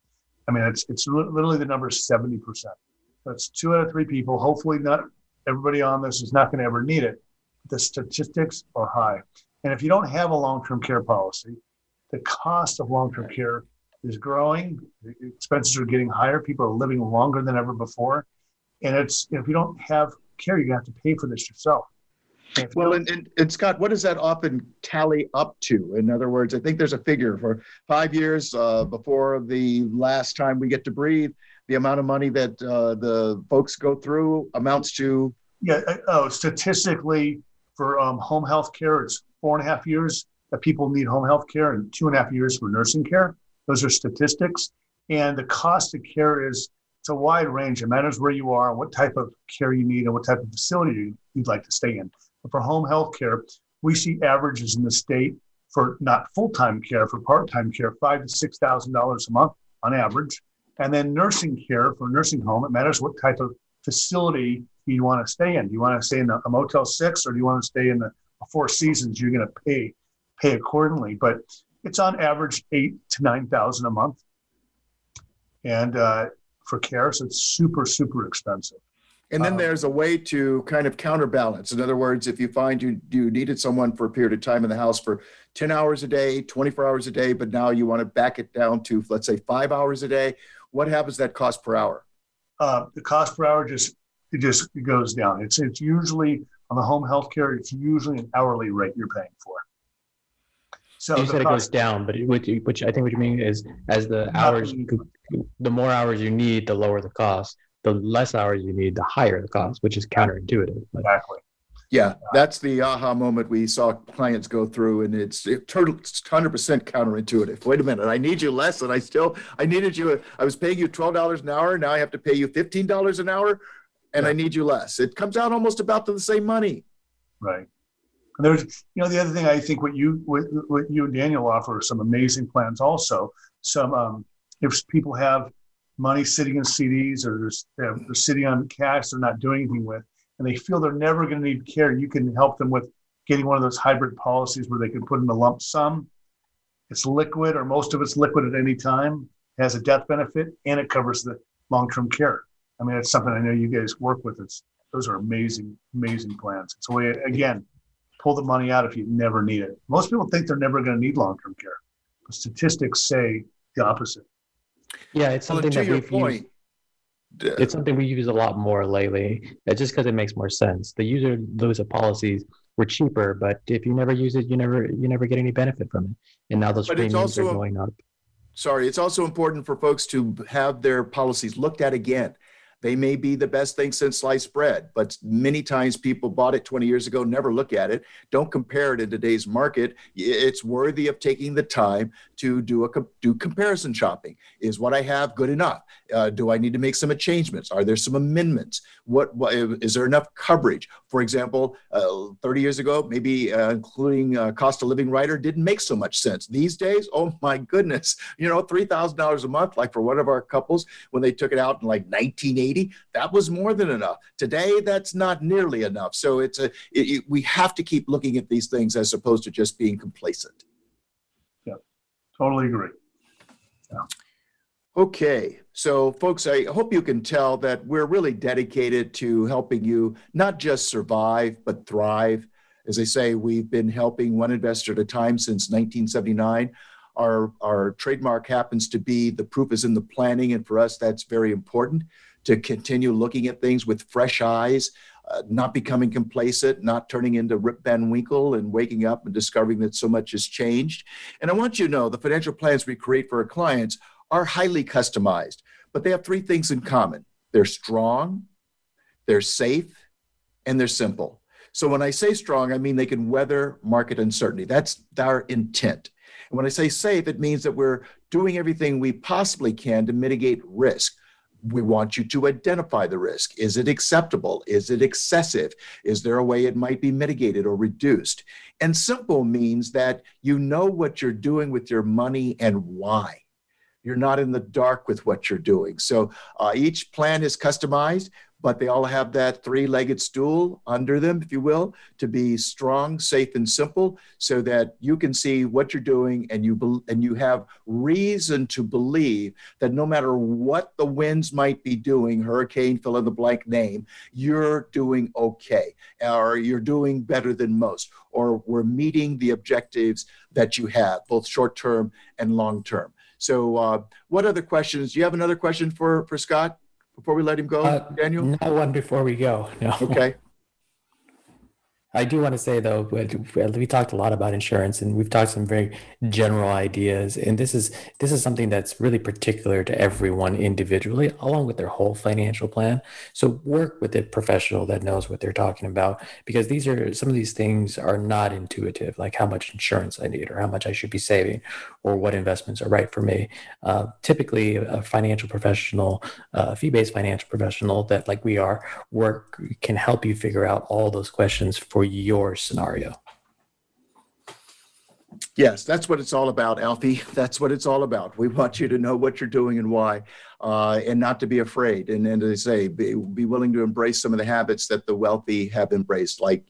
I mean, it's it's literally the number is 70%. That's two out of three people. Hopefully, not everybody on this is not going to ever need it. The statistics are high. And if you don't have a long-term care policy, the cost of long-term care is growing. Expenses are getting higher. People are living longer than ever before. And it's if you don't have care, you're gonna have to pay for this yourself. Well, and, and, and, Scott, what does that often tally up to? In other words, I think there's a figure for five years uh, before the last time we get to breathe, the amount of money that uh, the folks go through amounts to. Yeah, uh, oh, statistically, for um, home health care, it's four and a half years that people need home health care and two and a half years for nursing care. Those are statistics. And the cost of care is it's a wide range. It matters where you are, what type of care you need, and what type of facility you'd like to stay in. But for home health care, we see averages in the state for not full-time care, for part-time care, five to six thousand dollars a month on average. And then nursing care for a nursing home, it matters what type of facility you want to stay in. Do you want to stay in a, a Motel Six, or do you want to stay in the Four Seasons? You're going to pay pay accordingly. But it's on average eight to nine thousand a month, and uh, for care, so it's super super expensive. And then um, there's a way to kind of counterbalance. In other words, if you find you you needed someone for a period of time in the house for 10 hours a day, 24 hours a day, but now you want to back it down to let's say five hours a day, what happens that cost per hour? Uh, the cost per hour just it just it goes down. It's it's usually on the home health care, it's usually an hourly rate you're paying for. So you said cost, it goes down, but which, which I think what you mean is as the hours, the more hours you need, the lower the cost. The less hours you need, the higher the cost, which is counterintuitive. But. Exactly. Yeah, that's the aha moment we saw clients go through, and it's it, hundred percent counterintuitive. Wait a minute, I need you less, and I still I needed you. I was paying you twelve dollars an hour. Now I have to pay you fifteen dollars an hour, and yeah. I need you less. It comes out almost about to the same money. Right. And there's, you know, the other thing I think what you what, what you and Daniel offer are some amazing plans. Also, some um, if people have money sitting in CDs or they're, they're sitting on cash they're not doing anything with, and they feel they're never going to need care, you can help them with getting one of those hybrid policies where they can put in a lump sum. It's liquid, or most of it's liquid at any time. It has a death benefit, and it covers the long-term care. I mean, it's something I know you guys work with. It's those are amazing, amazing plans. It's a way again pull the money out if you never need it. Most people think they're never going to need long term care. But statistics say the opposite. Yeah, it's something well, that we've point, used. It's something we use a lot more lately, just because it makes more sense. The user those policies were cheaper, but if you never use it, you never you never get any benefit from it. And now those but premiums are going up. Sorry, it's also important for folks to have their policies looked at again They may be the best thing since sliced bread, but many times people bought it 20 years ago, never look at it, don't compare it in today's market. It's worthy of taking the time to do a do comparison shopping. Is what I have good enough? Uh, do I need to make some changements? Are there some amendments? What, what is there enough coverage? For example, uh, 30 years ago, maybe uh, including uh, cost of living rider didn't make so much sense. These days, oh my goodness, you know, $3,000 a month, like for one of our couples when they took it out in like 1980, that was more than enough. Today, that's not nearly enough. So it's a, it, it, we have to keep looking at these things as opposed to just being complacent. Yeah, totally agree. Yeah. Okay, so folks, I hope you can tell that we're really dedicated to helping you not just survive, but thrive. As I say, we've been helping one investor at a time since 1979. Our, our trademark happens to be the proof is in the planning, and for us, that's very important to continue looking at things with fresh eyes, uh, not becoming complacent, not turning into Rip Van Winkle and waking up and discovering that so much has changed. And I want you to know the financial plans we create for our clients are highly customized, but they have three things in common they're strong, they're safe, and they're simple. So when I say strong, I mean they can weather market uncertainty. That's our intent. And when I say safe, it means that we're doing everything we possibly can to mitigate risk. We want you to identify the risk. Is it acceptable? Is it excessive? Is there a way it might be mitigated or reduced? And simple means that you know what you're doing with your money and why you're not in the dark with what you're doing. So uh, each plan is customized, but they all have that three legged stool under them, if you will, to be strong, safe, and simple so that you can see what you're doing and you, be- and you have reason to believe that no matter what the winds might be doing, hurricane, fill in the blank name, you're doing okay or you're doing better than most or we're meeting the objectives that you have, both short term and long term. So, uh, what other questions? Do you have another question for for Scott before we let him go, uh, Daniel? Not one before we go. No. Okay. I do want to say though, we talked a lot about insurance, and we've talked some very general ideas, and this is this is something that's really particular to everyone individually, along with their whole financial plan. So work with a professional that knows what they're talking about, because these are some of these things are not intuitive, like how much insurance I need, or how much I should be saving, or what investments are right for me. Uh, typically, a financial professional, a fee-based financial professional that like we are, work can help you figure out all those questions for for your scenario. Yes, that's what it's all about, Alfie. That's what it's all about. We want you to know what you're doing and why, uh, and not to be afraid. And, and as I say, be, be willing to embrace some of the habits that the wealthy have embraced, like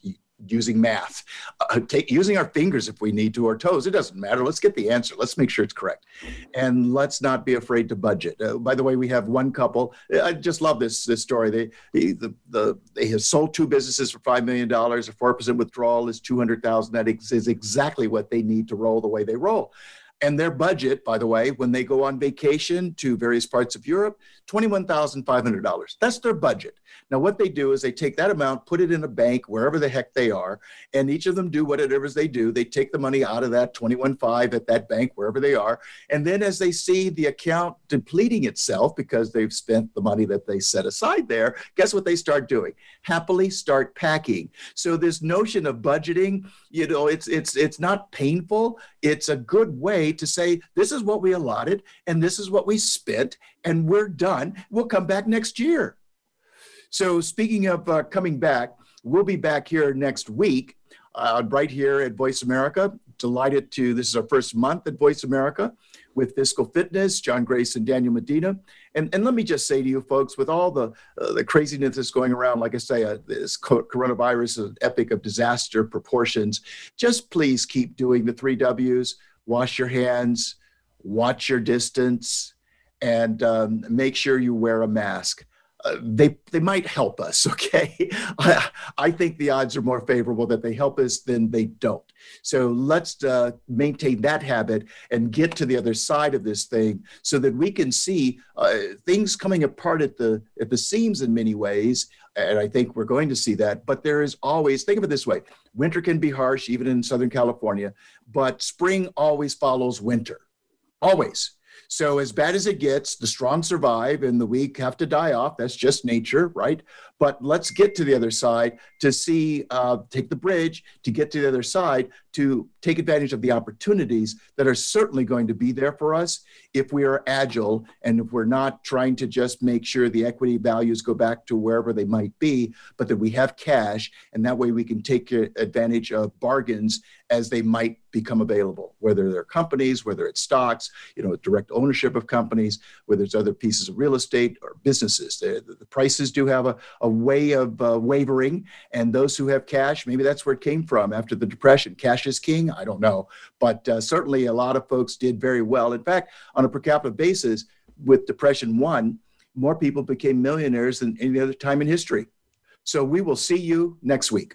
using math, uh, take, using our fingers if we need to, or toes. It doesn't matter. Let's get the answer. Let's make sure it's correct, and let's not be afraid to budget. Uh, by the way, we have one couple. I just love this this story. They the, the they have sold two businesses for five million dollars. A four percent withdrawal is two hundred thousand. That is exactly what they need to roll the way they roll. And their budget, by the way, when they go on vacation to various parts of Europe, $21,500. That's their budget. Now, what they do is they take that amount, put it in a bank wherever the heck they are, and each of them do whatever they do. They take the money out of that 21.5 at that bank wherever they are. And then as they see the account depleting itself because they've spent the money that they set aside there, guess what they start doing? Happily start packing. So this notion of budgeting, you know, it's it's it's not painful. It's a good way to say, this is what we allotted and this is what we spent, and we're done. We'll come back next year. So, speaking of uh, coming back, we'll be back here next week, uh, right here at Voice America. Delighted to, this is our first month at Voice America with Fiscal Fitness, John Grace and Daniel Medina. And, and let me just say to you folks, with all the, uh, the craziness that's going around, like I say, uh, this coronavirus is an epic of disaster proportions, just please keep doing the three W's wash your hands, watch your distance, and um, make sure you wear a mask. Uh, they they might help us. Okay, I, I, think the odds are more favorable that they help us than they don't. So let's uh, maintain that habit and get to the other side of this thing, so that we can see uh, things coming apart at the at the seams in many ways. And I think we're going to see that. But there is always think of it this way: winter can be harsh, even in Southern California, but spring always follows winter, always. So, as bad as it gets, the strong survive and the weak have to die off. That's just nature, right? But let's get to the other side to see, uh, take the bridge to get to the other side to take advantage of the opportunities that are certainly going to be there for us if we are agile and if we're not trying to just make sure the equity values go back to wherever they might be, but that we have cash and that way we can take advantage of bargains as they might become available, whether they're companies, whether it's stocks, you know, direct ownership of companies, whether it's other pieces of real estate or businesses. The, the prices do have a, a way of uh, wavering, and those who have cash, maybe that's where it came from after the Depression. Cash is king? I don't know. But uh, certainly a lot of folks did very well. In fact, on a per capita basis, with Depression 1, more people became millionaires than any other time in history. So we will see you next week.